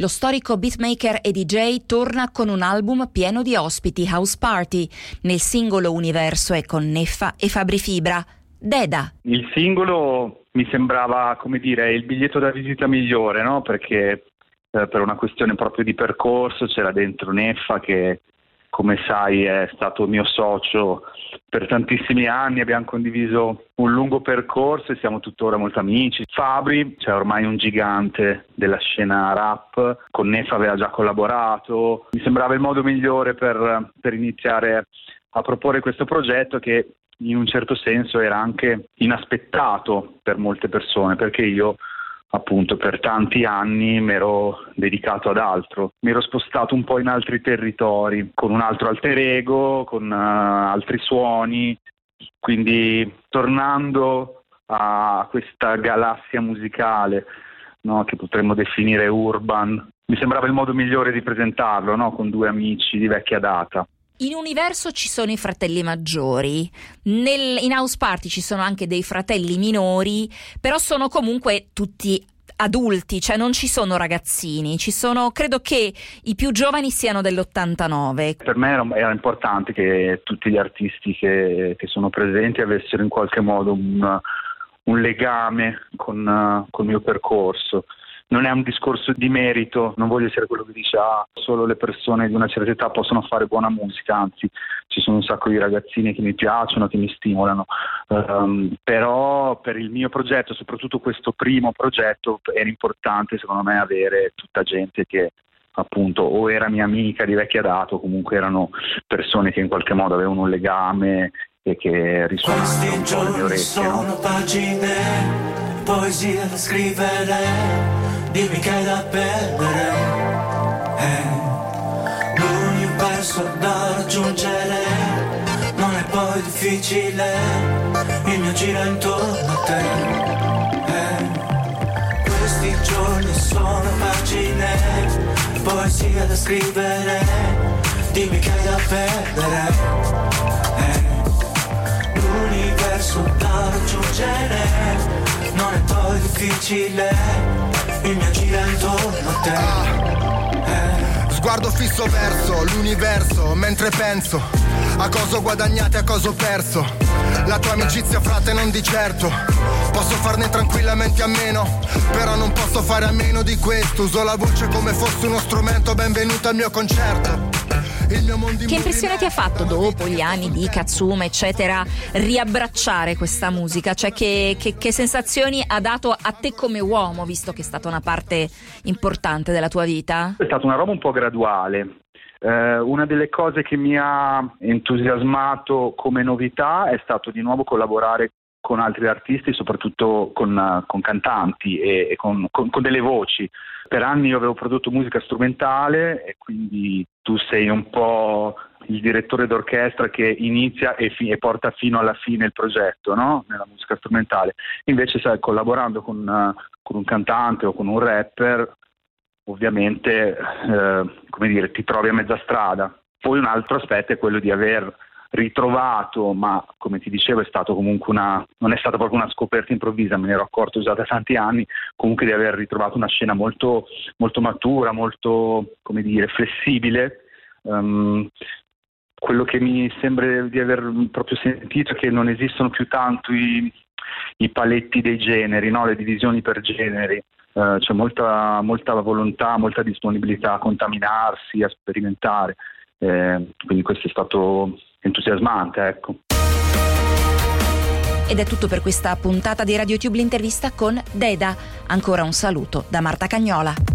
Lo storico beatmaker e DJ torna con un album pieno di ospiti house party. Nel singolo universo è con Neffa e Fabri Fibra. Deda. Il singolo mi sembrava, come dire, il biglietto da visita migliore, no? Perché eh, per una questione proprio di percorso c'era dentro Neffa che come sai è stato mio socio per tantissimi anni, abbiamo condiviso un lungo percorso e siamo tuttora molto amici. Fabri, cioè ormai un gigante della scena rap, con Nefa aveva già collaborato, mi sembrava il modo migliore per, per iniziare a proporre questo progetto che in un certo senso era anche inaspettato per molte persone perché io appunto per tanti anni mi ero dedicato ad altro, mi ero spostato un po' in altri territori, con un altro alter ego, con uh, altri suoni, quindi tornando a questa galassia musicale no, che potremmo definire urban, mi sembrava il modo migliore di presentarlo no, con due amici di vecchia data. In universo ci sono i fratelli maggiori, Nel, in House Party ci sono anche dei fratelli minori, però sono comunque tutti adulti, cioè non ci sono ragazzini, ci sono, credo che i più giovani siano dell'89. Per me era, era importante che tutti gli artisti che, che, sono presenti avessero in qualche modo un, un legame con, con il mio percorso non è un discorso di merito, non voglio essere quello che dice ah, solo le persone di una certa età possono fare buona musica, anzi ci sono un sacco di ragazzini che mi piacciono, che mi stimolano, um, però per il mio progetto, soprattutto questo primo progetto, era importante secondo me avere tutta gente che appunto o era mia amica di vecchia data o comunque erano persone che in qualche modo avevano un legame e che risuonavano un po' le mie orecchie. Sono no? pagine, poesia da scrivere dimmi che hai da perdere. Eh, l'universo da raggiungere non è poi difficile, il mio giro intorno a te. Eh, questi giorni sono pagine, poesia da scrivere, dimmi che hai da perdere. Eh, l'universo da raggiungere non è poi difficile il mio gira intorno te. Ah. Sguardo fisso verso l'universo mentre penso a cosa ho guadagnato e a cosa ho perso. La tua amicizia frate non di certo. Posso farne tranquillamente a meno, però non posso fare a meno di questo. Uso la voce come fosse uno strumento, benvenuto al mio concerto. Che impressione ti ha fatto dopo gli anni di Katsuma, eccetera, riabbracciare questa musica? Cioè, che, che, che, sensazioni ha dato a te come uomo, visto che è stata una parte importante della tua vita? È stata una roba un po' graduale. Eh, una delle cose che mi ha entusiasmato come novità è stato di nuovo collaborare con altri artisti, soprattutto con, con cantanti e, e con, con, con, delle voci. Per anni io avevo prodotto musica strumentale e quindi tu sei un po' il direttore d'orchestra che inizia e, fi- e porta fino alla fine il progetto no? nella musica strumentale. Invece, sai, collaborando con, con un cantante o con un rapper, ovviamente eh, come dire, ti trovi a mezza strada. Poi un altro aspetto è quello di aver ritrovato, ma come ti dicevo è stato comunque una, non è stata proprio una scoperta improvvisa, me ne ero accorto già da tanti anni, comunque di aver ritrovato una scena molto, molto matura, molto come dire, flessibile. Um, quello che mi sembra di aver proprio sentito è che non esistono più tanto i, i paletti dei generi, no? le divisioni per generi. Uh, c'è molta, molta volontà, molta disponibilità a contaminarsi, a sperimentare. Eh, quindi questo è stato entusiasmante. Ecco. Ed è tutto per questa puntata di RadioTube l'intervista con Deda. Ancora un saluto da Marta Cagnola.